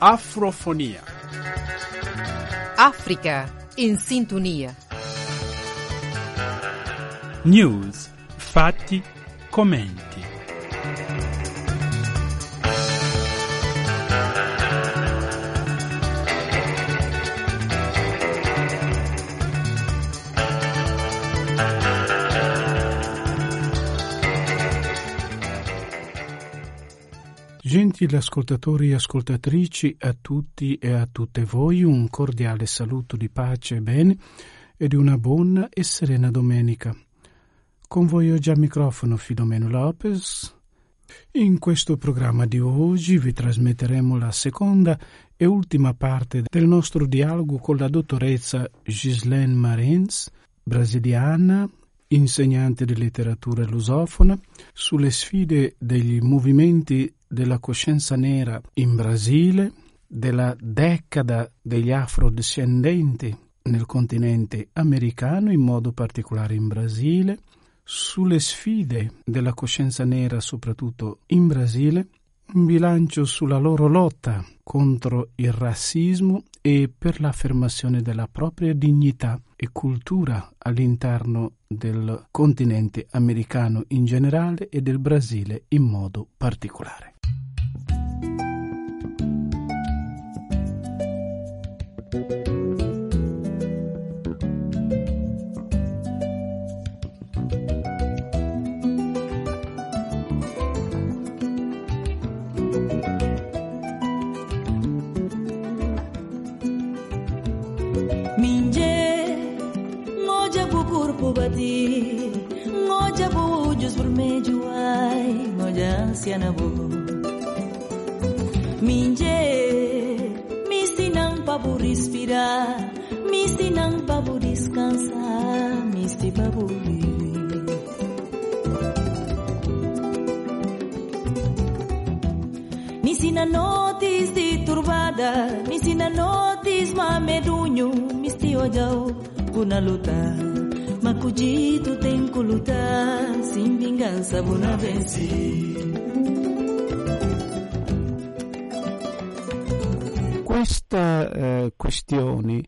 Afrofonia. Africa in sintonia. News, fatti, commenti. Gentili ascoltatori e ascoltatrici, a tutti e a tutte voi un cordiale saluto di pace e bene e di una buona e serena domenica. Con voi oggi al microfono Filomeno Lopez. In questo programma di oggi vi trasmetteremo la seconda e ultima parte del nostro dialogo con la dottoressa Ghislaine Marens, brasiliana, insegnante di letteratura lusofona, sulle sfide degli movimenti della coscienza nera in Brasile, della decada degli afrodescendenti nel continente americano, in modo particolare in Brasile, sulle sfide della coscienza nera soprattutto in Brasile, un bilancio sulla loro lotta contro il razzismo e per l'affermazione della propria dignità e cultura all'interno del continente americano in generale e del Brasile in modo particolare. anciana volou. Minje, me ensinam babu respirar, me ensinam babu descansar, me babu viver. Me di turbada, me ensina noites mamedunho, me estiojau, puna lutar. luta, tu tem kuluta lutar, vingança, bona vencer. Questa eh, questione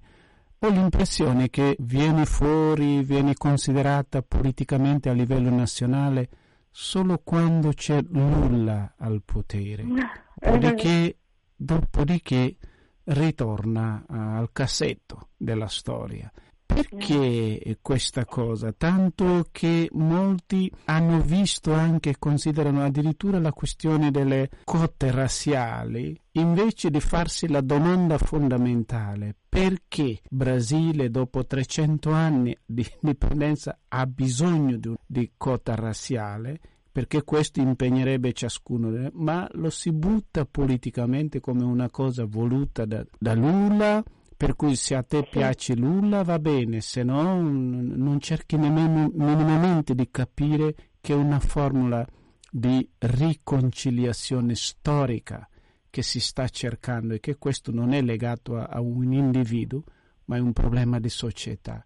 ho l'impressione che viene fuori, viene considerata politicamente a livello nazionale solo quando c'è nulla al potere, dopodiché, dopodiché ritorna uh, al cassetto della storia. Perché questa cosa? Tanto che molti hanno visto anche, considerano addirittura la questione delle cotte razziali, invece di farsi la domanda fondamentale, perché Brasile dopo 300 anni di indipendenza ha bisogno di, di quota razziale? perché questo impegnerebbe ciascuno, ma lo si butta politicamente come una cosa voluta da, da Lula, per cui se a te piace Lula va bene, se no non cerchi nemmeno minimamente di capire che è una formula di riconciliazione storica che si sta cercando e che questo non è legato a, a un individuo, ma è un problema di società.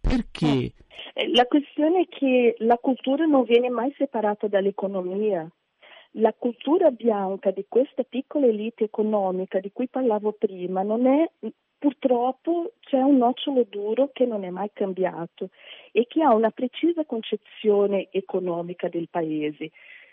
Perché? Eh, la questione è che la cultura non viene mai separata dall'economia. La cultura bianca di questa piccola elite economica di cui parlavo prima non è purtroppo c'è un nocciolo duro che non è mai cambiato e che ha una precisa concezione economica del paese.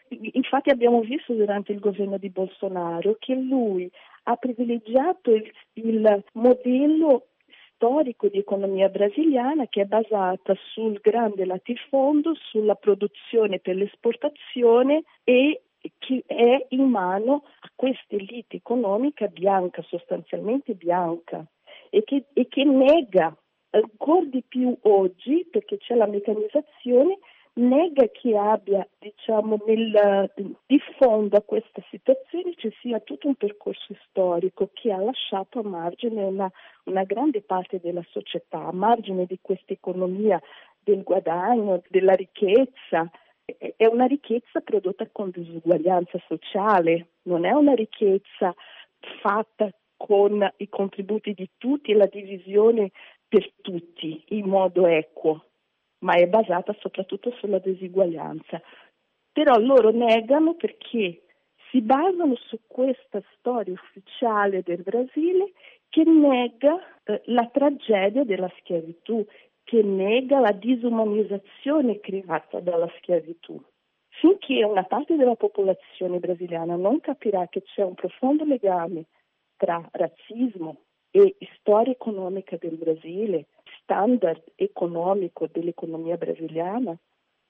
Infatti abbiamo visto durante il governo di Bolsonaro che lui ha privilegiato il, il modello storico di economia brasiliana che è basata sul grande latifondo, sulla produzione per l'esportazione e che è in mano a questa elite economica bianca, sostanzialmente bianca e che, e che nega ancora di più oggi, perché c'è la meccanizzazione, nega che abbia, diciamo, nel, di fondo a questa situazione ci sia tutto un percorso storico che ha lasciato a margine una, una grande parte della società, a margine di questa economia del guadagno, della ricchezza. È una ricchezza prodotta con disuguaglianza sociale, non è una ricchezza fatta con i contributi di tutti e la divisione per tutti in modo equo, ma è basata soprattutto sulla disuguaglianza. Però loro negano perché si basano su questa storia ufficiale del Brasile che nega eh, la tragedia della schiavitù, che nega la disumanizzazione creata dalla schiavitù. Finché una parte della popolazione brasiliana non capirà che c'è un profondo legame tra razzismo e storia economica del Brasile, standard economico dell'economia brasiliana,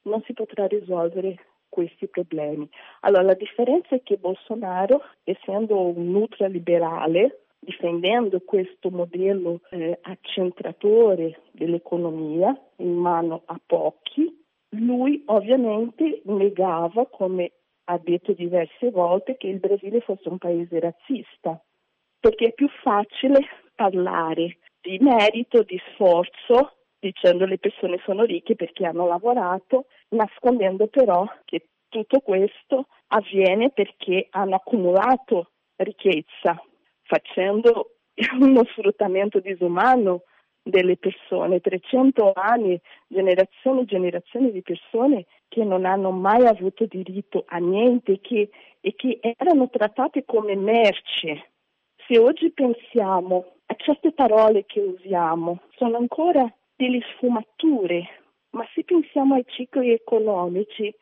non si potrà risolvere questi problemi. Allora, la differenza è che Bolsonaro, essendo un ultraliberale, difendendo questo modello eh, accentratore dell'economia in mano a pochi, lui ovviamente negava, come ha detto diverse volte, che il Brasile fosse un paese razzista, perché è più facile parlare di merito, di sforzo, dicendo le persone sono ricche perché hanno lavorato, nascondendo però che tutto questo avviene perché hanno accumulato ricchezza, facendo uno sfruttamento disumano delle persone, 300 anni, generazioni e generazioni di persone che non hanno mai avuto diritto a niente che, e che erano trattate come merce. Se oggi pensiamo a certe parole che usiamo, sono ancora delle sfumature, ma se pensiamo ai cicli economici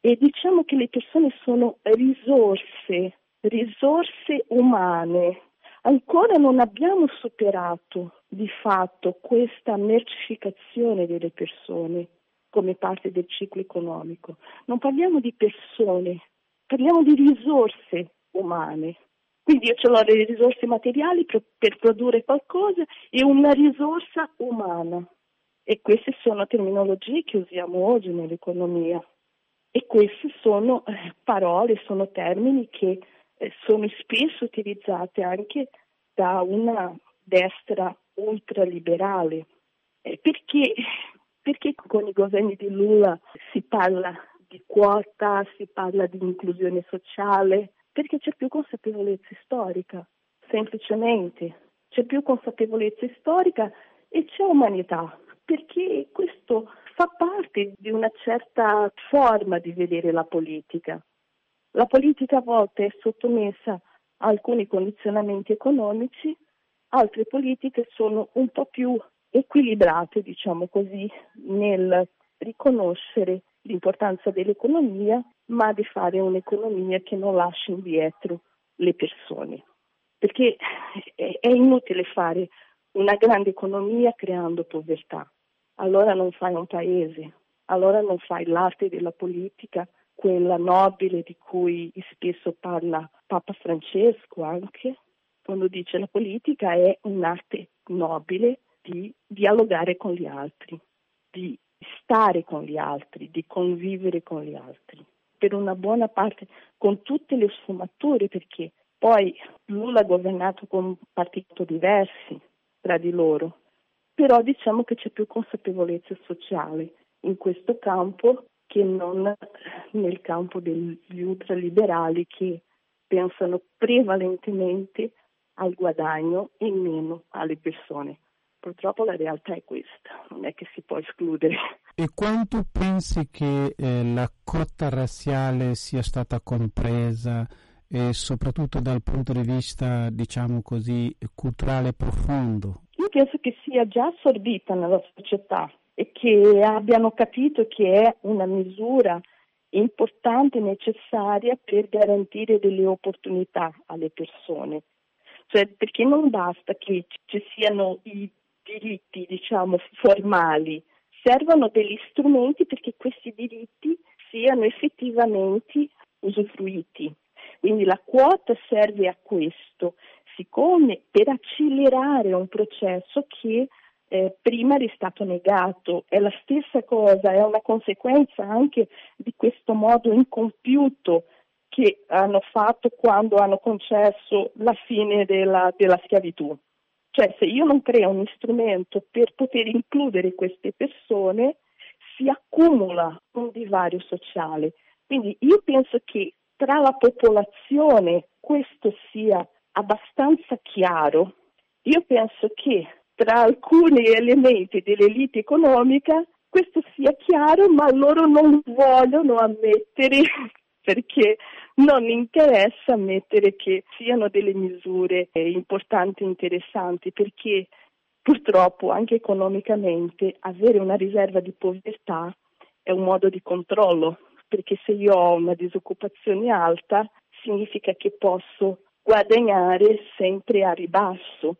e diciamo che le persone sono risorse, risorse umane, ancora non abbiamo superato di fatto questa mercificazione delle persone come parte del ciclo economico. Non parliamo di persone, parliamo di risorse umane. Quindi io ce l'ho le risorse materiali per, per produrre qualcosa e una risorsa umana. E queste sono terminologie che usiamo oggi nell'economia. E queste sono eh, parole, sono termini che eh, sono spesso utilizzate anche da una destra ultraliberale. Perché, perché con i governi di Lula si parla di quota, si parla di inclusione sociale? Perché c'è più consapevolezza storica, semplicemente. C'è più consapevolezza storica e c'è umanità, perché questo fa parte di una certa forma di vedere la politica. La politica a volte è sottomessa a alcuni condizionamenti economici, altre politiche sono un po' più equilibrate, diciamo così, nel riconoscere l'importanza dell'economia, ma di fare un'economia che non lasci indietro le persone. Perché è inutile fare una grande economia creando povertà. Allora non fai un paese, allora non fai l'arte della politica, quella nobile di cui spesso parla Papa Francesco anche, quando dice la politica è un'arte nobile di dialogare con gli altri, di stare con gli altri, di convivere con gli altri, per una buona parte con tutte le sfumature, perché poi Lula ha governato con partiti diversi tra di loro, però diciamo che c'è più consapevolezza sociale in questo campo che non nel campo degli ultraliberali che pensano prevalentemente al guadagno e meno alle persone. Purtroppo la realtà è questa, non è che si può escludere. E quanto pensi che eh, la cotta razziale sia stata compresa e soprattutto dal punto di vista, diciamo così, culturale profondo? Io penso che sia già assorbita nella società e che abbiano capito che è una misura importante e necessaria per garantire delle opportunità alle persone. Cioè, perché non basta che ci siano i diritti, diciamo, formali, servono degli strumenti perché questi diritti siano effettivamente usufruiti. Quindi la quota serve a questo, siccome per accelerare un processo che eh, prima era stato negato, è la stessa cosa, è una conseguenza anche di questo modo incompiuto che hanno fatto quando hanno concesso la fine della, della schiavitù. Cioè se io non creo un strumento per poter includere queste persone, si accumula un divario sociale. Quindi io penso che tra la popolazione questo sia abbastanza chiaro. Io penso che tra alcuni elementi dell'elite economica questo sia chiaro, ma loro non vogliono ammettere perché non interessa ammettere che siano delle misure eh, importanti e interessanti, perché purtroppo anche economicamente avere una riserva di povertà è un modo di controllo, perché se io ho una disoccupazione alta significa che posso guadagnare sempre a ribasso,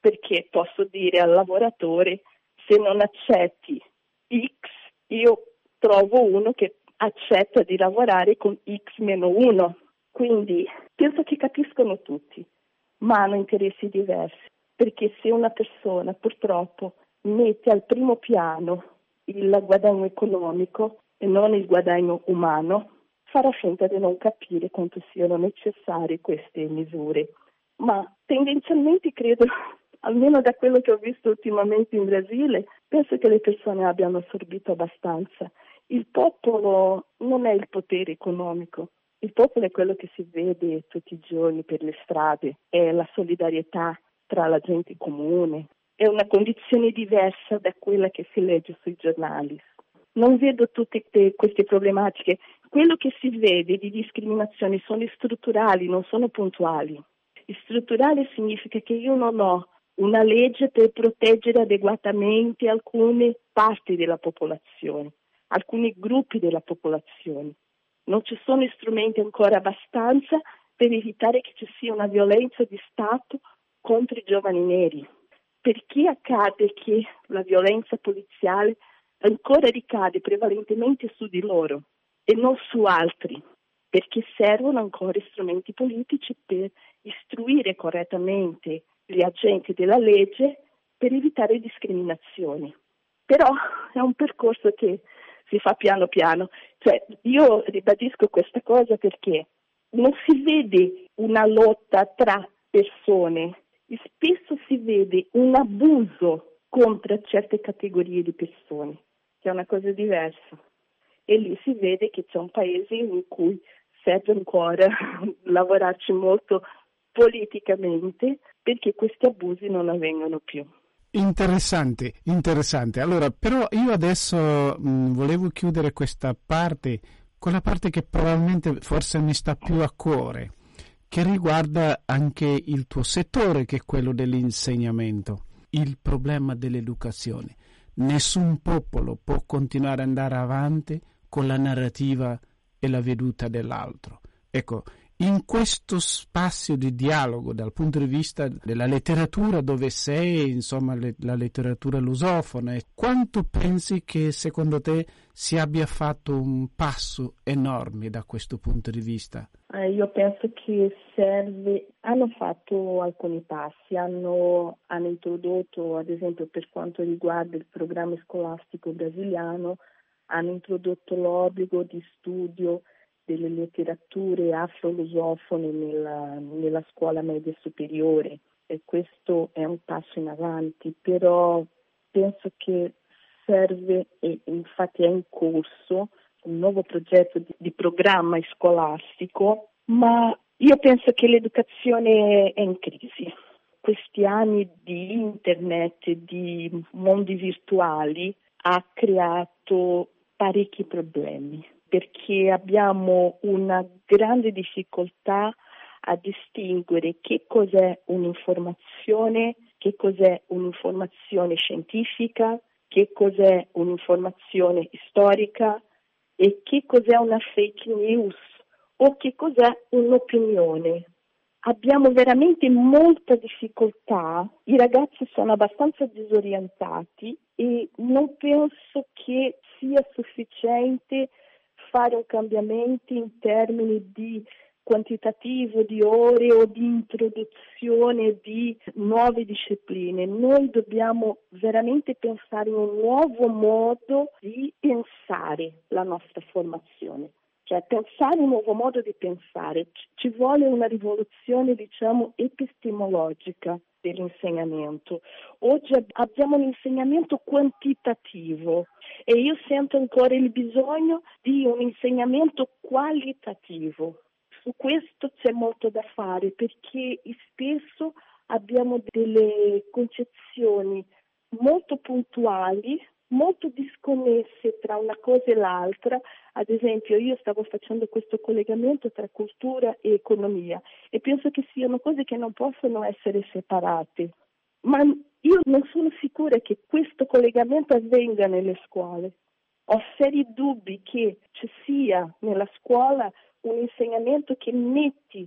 perché posso dire al lavoratore se non accetti X, io trovo uno che accetta di lavorare con X meno 1. Quindi penso che capiscono tutti, ma hanno interessi diversi, perché se una persona purtroppo mette al primo piano il guadagno economico e non il guadagno umano, farà finta di non capire quanto siano necessarie queste misure. Ma tendenzialmente credo, almeno da quello che ho visto ultimamente in Brasile, penso che le persone abbiano assorbito abbastanza. Il popolo non è il potere economico, il popolo è quello che si vede tutti i giorni per le strade, è la solidarietà tra la gente comune, è una condizione diversa da quella che si legge sui giornali. Non vedo tutte queste problematiche. Quello che si vede di discriminazioni sono strutturali, non sono puntuali. Strutturale significa che io non ho una legge per proteggere adeguatamente alcune parti della popolazione, alcuni gruppi della popolazione. Non ci sono strumenti ancora abbastanza per evitare che ci sia una violenza di Stato contro i giovani neri. Perché accade che la violenza poliziale ancora ricade prevalentemente su di loro e non su altri? Perché servono ancora strumenti politici per istruire correttamente gli agenti della legge per evitare discriminazioni. Però è un percorso che si fa piano piano. Cioè, io ribadisco questa cosa perché non si vede una lotta tra persone, spesso si vede un abuso contro certe categorie di persone, che è una cosa diversa. E lì si vede che c'è un paese in cui serve ancora lavorarci molto politicamente perché questi abusi non avvengano più. Interessante, interessante. Allora, però io adesso mh, volevo chiudere questa parte con la parte che probabilmente forse mi sta più a cuore, che riguarda anche il tuo settore, che è quello dell'insegnamento, il problema dell'educazione. Nessun popolo può continuare ad andare avanti con la narrativa e la veduta dell'altro. Ecco, in questo spazio di dialogo dal punto di vista della letteratura dove sei, insomma le, la letteratura lusofona, quanto pensi che secondo te si abbia fatto un passo enorme da questo punto di vista? Eh, io penso che serve, hanno fatto alcuni passi, hanno, hanno introdotto ad esempio per quanto riguarda il programma scolastico brasiliano, hanno introdotto l'obbligo di studio delle letterature afro-lusofone nella, nella scuola media superiore e questo è un passo in avanti, però penso che serve e infatti è in corso un nuovo progetto di, di programma scolastico, ma io penso che l'educazione è in crisi. Questi anni di internet, di mondi virtuali, ha creato parecchi problemi perché abbiamo una grande difficoltà a distinguere che cos'è un'informazione, che cos'è un'informazione scientifica, che cos'è un'informazione storica e che cos'è una fake news o che cos'è un'opinione. Abbiamo veramente molta difficoltà, i ragazzi sono abbastanza disorientati e non penso che sia sufficiente fare un cambiamento in termini di quantitativo di ore o di introduzione di nuove discipline. Noi dobbiamo veramente pensare in un nuovo modo di pensare la nostra formazione. Cioè pensare un nuovo modo di pensare, ci vuole una rivoluzione diciamo epistemologica dell'insegnamento. Oggi abbiamo un insegnamento quantitativo e io sento ancora il bisogno di un insegnamento qualitativo. Su questo c'è molto da fare perché spesso abbiamo delle concezioni molto puntuali molto disconnesse tra una cosa e l'altra. Ad esempio, io stavo facendo questo collegamento tra cultura e economia e penso che siano cose che non possono essere separate. Ma io non sono sicura che questo collegamento avvenga nelle scuole. Ho seri dubbi che ci sia nella scuola un insegnamento che metti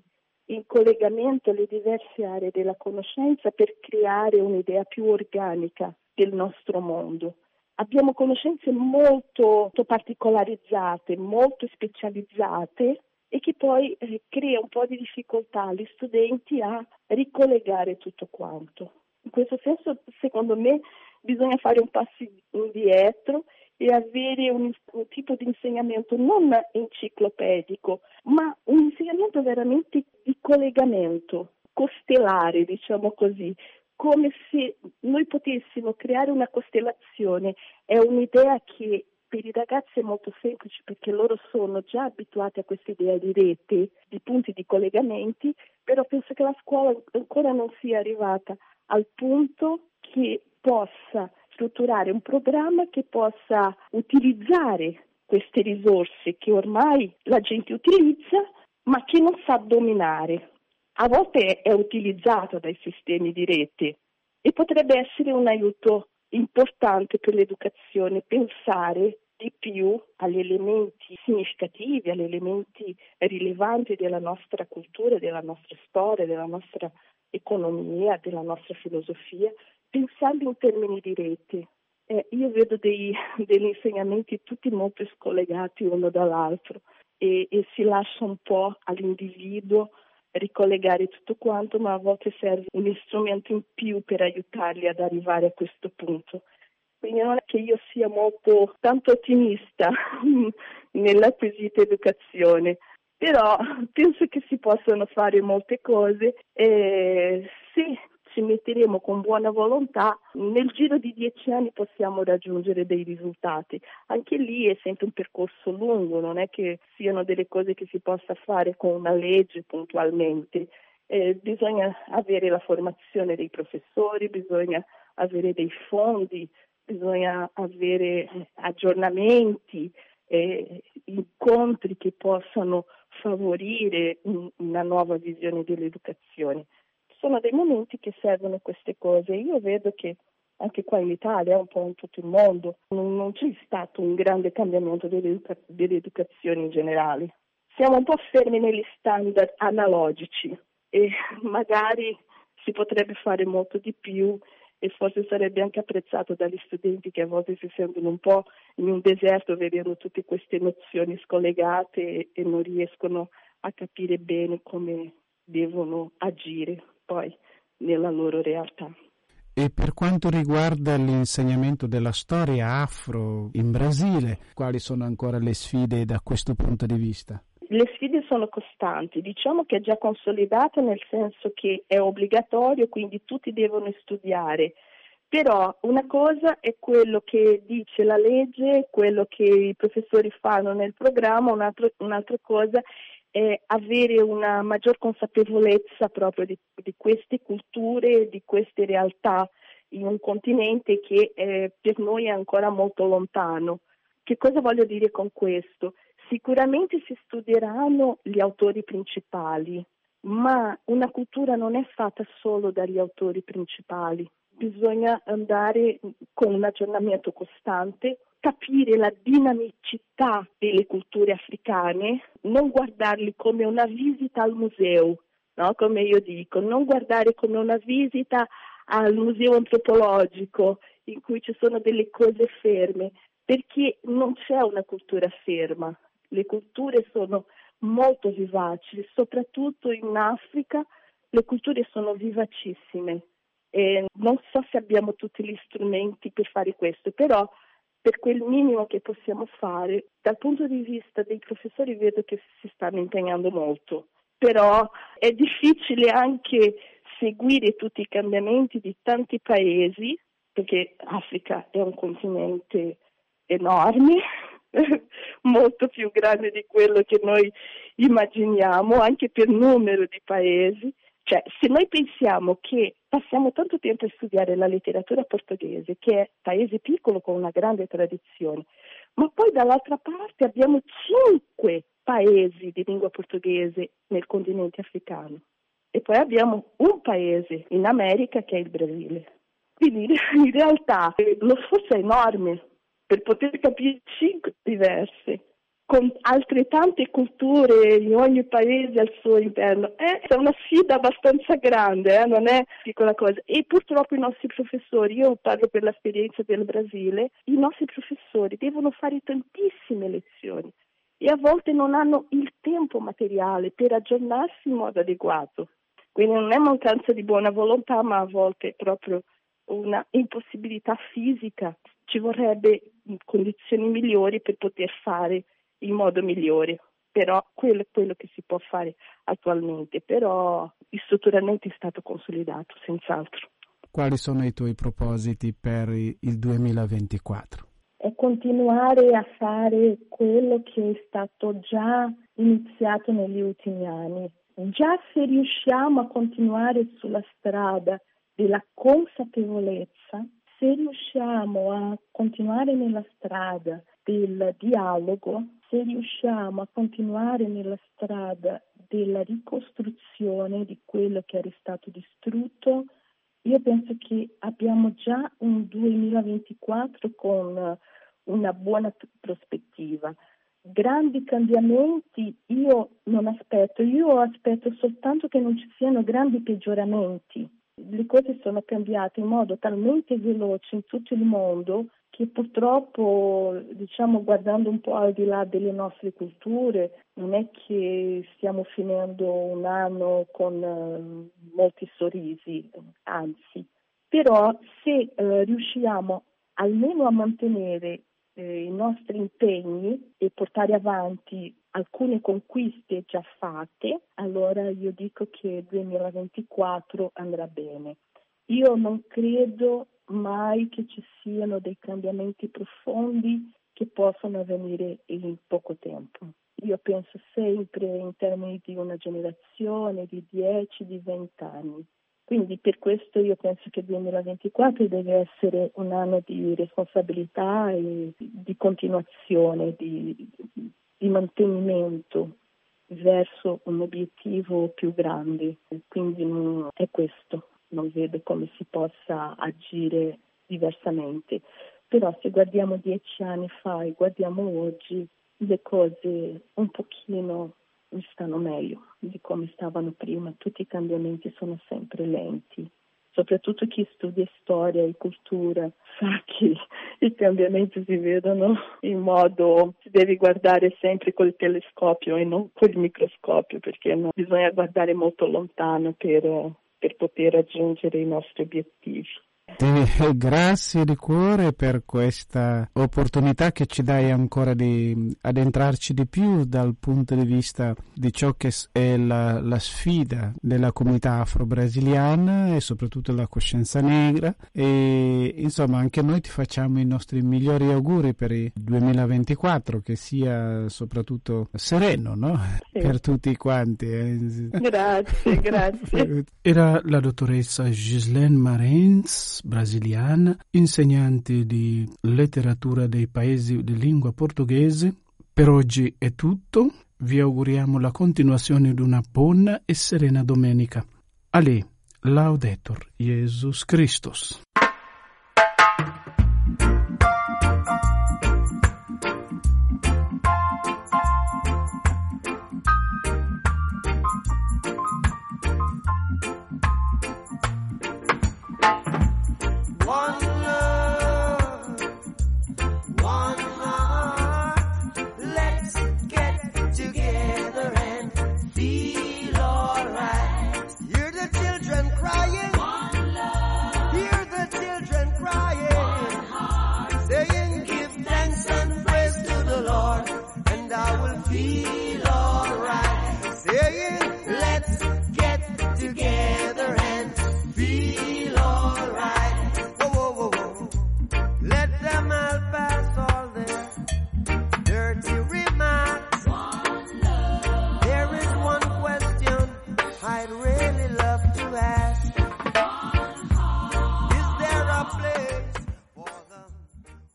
in collegamento le diverse aree della conoscenza per creare un'idea più organica del nostro mondo. Abbiamo conoscenze molto, molto particolarizzate, molto specializzate e che poi eh, crea un po' di difficoltà agli studenti a ricollegare tutto quanto. In questo senso, secondo me, bisogna fare un passo indietro e avere un, un, tipo di insegnamento non enciclopedico, ma un insegnamento veramente di collegamento, costellare, diciamo così, come se noi potessimo creare una costellazione. È un'idea che per i ragazzi è molto semplice perché loro sono già abituati a questa idea di rete, di punti di collegamenti, però penso che la scuola ancora non sia arrivata al punto che possa strutturare un programma che possa utilizzare queste risorse che ormai la gente utilizza ma che non sa dominare. A volte è utilizzato dai sistemi di rete e potrebbe essere un aiuto importante per l'educazione pensare di più agli elementi significativi, agli elementi rilevanti della nostra cultura, della nostra storia, della nostra economia, della nostra filosofia, pensando in termini di rete. Eh, io vedo dei, degli insegnamenti tutti molto scollegati uno dall'altro e, e si lascia un po' all'individuo ricollegare tutto quanto, ma a volte serve un strumento in più per aiutarli ad arrivare a questo punto. Quindi non è che io sia molto tanto ottimista nell'acquisita educazione, però penso che si possano fare molte cose e se ci metteremo con buona volontà, nel giro di dieci anni possiamo raggiungere dei risultati. Anche lì è sempre un percorso lungo, non è che siano delle cose che si possa fare con una legge puntualmente. Eh, bisogna avere la formazione dei professori, bisogna avere dei fondi, bisogna avere aggiornamenti, eh, incontri che possano favorire una nuova visione dell'educazione sono dei momenti che servono queste cose. Io vedo che anche qua in Italia, un po' in tutto il mondo, non, non c'è stato un grande cambiamento dell'educa- dell'educazione in generale. Siamo un po' fermi negli standard analogici e magari si potrebbe fare molto di più e forse sarebbe anche apprezzato dagli studenti che a volte si sentono un po' in un deserto vedendo tutte queste nozioni scollegate e, non riescono a capire bene come devono agire poi nella loro realtà. E per quanto riguarda l'insegnamento della storia afro in Brasile, quali sono ancora le sfide da questo punto di vista? Le sfide sono costanti, diciamo che è già consolidata nel senso che è obbligatorio, quindi tutti devono studiare, però una cosa è quello che dice la legge, quello che i professori fanno nel programma, un'altra, un'altra cosa è avere una maggior consapevolezza proprio di, di queste culture, di queste realtà in un continente che eh, per noi è ancora molto lontano. Che cosa voglio dire con questo? Sicuramente si studieranno gli autori principali, ma una cultura non è fatta solo dagli autori principali. Bisogna andare con un aggiornamento costante, capire la dinamicità delle culture africane, non guardarli come una visita al museo, no? come io dico, non guardare come una visita al museo antropologico in cui ci sono delle cose ferme, perché non c'è una cultura ferma. Le culture sono molto vivaci, soprattutto in Africa le culture sono vivacissime. E non so se abbiamo tutti gli strumenti per fare questo, però per quel minimo che possiamo fare, dal punto di vista dei professori vedo che si stanno impegnando molto, però è difficile anche seguire tutti i cambiamenti di tanti paesi, perché Africa è un continente enorme, molto più grande di quello che noi immaginiamo, anche per numero di paesi. Cioè, se noi pensiamo che passiamo tanto tempo a studiare la letteratura portoghese, che è paese piccolo con una grande tradizione, ma poi dall'altra parte abbiamo cinque paesi di lingua portoghese nel continente africano e poi abbiamo un paese in America che è il Brasile. Quindi in realtà lo sforzo è enorme per poter capire cinque diverse con altrettante culture in ogni paese al suo interno. È una sfida abbastanza grande, eh? non è piccola cosa. E purtroppo i nostri professori, io parlo per l'esperienza del Brasile, i nostri professori devono fare tantissime lezioni e a volte non hanno il tempo materiale per aggiornarsi in modo adeguato. Quindi non è mancanza di buona volontà, ma a volte è proprio una impossibilità fisica. Ci vorrebbe condizioni migliori per poter fare in modo migliore. Però quello è quello che si può fare attualmente, però il strutturalmente è stato consolidato, senz'altro. Quali sono i tuoi propositi per il 2024? È continuare a fare quello che è stato già iniziato negli ultimi anni. Già se riusciamo a continuare sulla strada della consapevolezza, se riusciamo a continuare nella strada del dialogo, se riusciamo a continuare nella strada della ricostruzione di quello che era stato distrutto, io penso che abbiamo già un 2024 con una buona prospettiva. Grandi cambiamenti io non aspetto, io aspetto soltanto che non ci siano grandi peggioramenti. Le cose sono cambiate in modo talmente veloce in tutto il mondo che purtroppo, diciamo, guardando un po' al di là delle nostre culture, non è che stiamo finendo un anno con uh, molti sorrisi, anzi, però se uh, riusciamo almeno a mantenere eh, i nostri impegni e portare avanti alcune conquiste già fatte, allora io dico che il 2024 andrà bene. Io non credo mai che ci siano dei cambiamenti profondi che possano avvenire in poco tempo. Io penso sempre in termini di una generazione, di 10, di 20 anni. Quindi per questo io penso che il 2024 deve essere un anno di responsabilità e di continuazione, di, di mantenimento verso un obiettivo più grande. Quindi è questo non vedo come si possa agire diversamente. Però se guardiamo dieci anni fa e guardiamo oggi, le cose un pochino stanno meglio di come stavano prima, tutti i cambiamenti sono sempre lenti. Soprattutto chi studia storia e cultura sa che i cambiamenti si vedono in modo, si deve guardare sempre col telescopio e non col microscopio perché no, bisogna guardare molto lontano per per poter raggiungere i nostri. Ti grazie di cuore per questa opportunità che ci dai ancora di addentrarci di più dal punto di vista di ciò che è la, la sfida della comunità afro-brasiliana e soprattutto la coscienza negra e insomma anche noi ti facciamo i nostri migliori auguri per il 2024 che sia soprattutto sereno no? sì. per tutti quanti. Eh. Grazie, grazie. Era la dottoressa Ghislaine Marens brasiliana, insegnante di letteratura dei paesi di lingua portoghese. Per oggi è tutto. Vi auguriamo la continuazione di una buona e serena domenica. A lei, Laudetur Jesus Christus.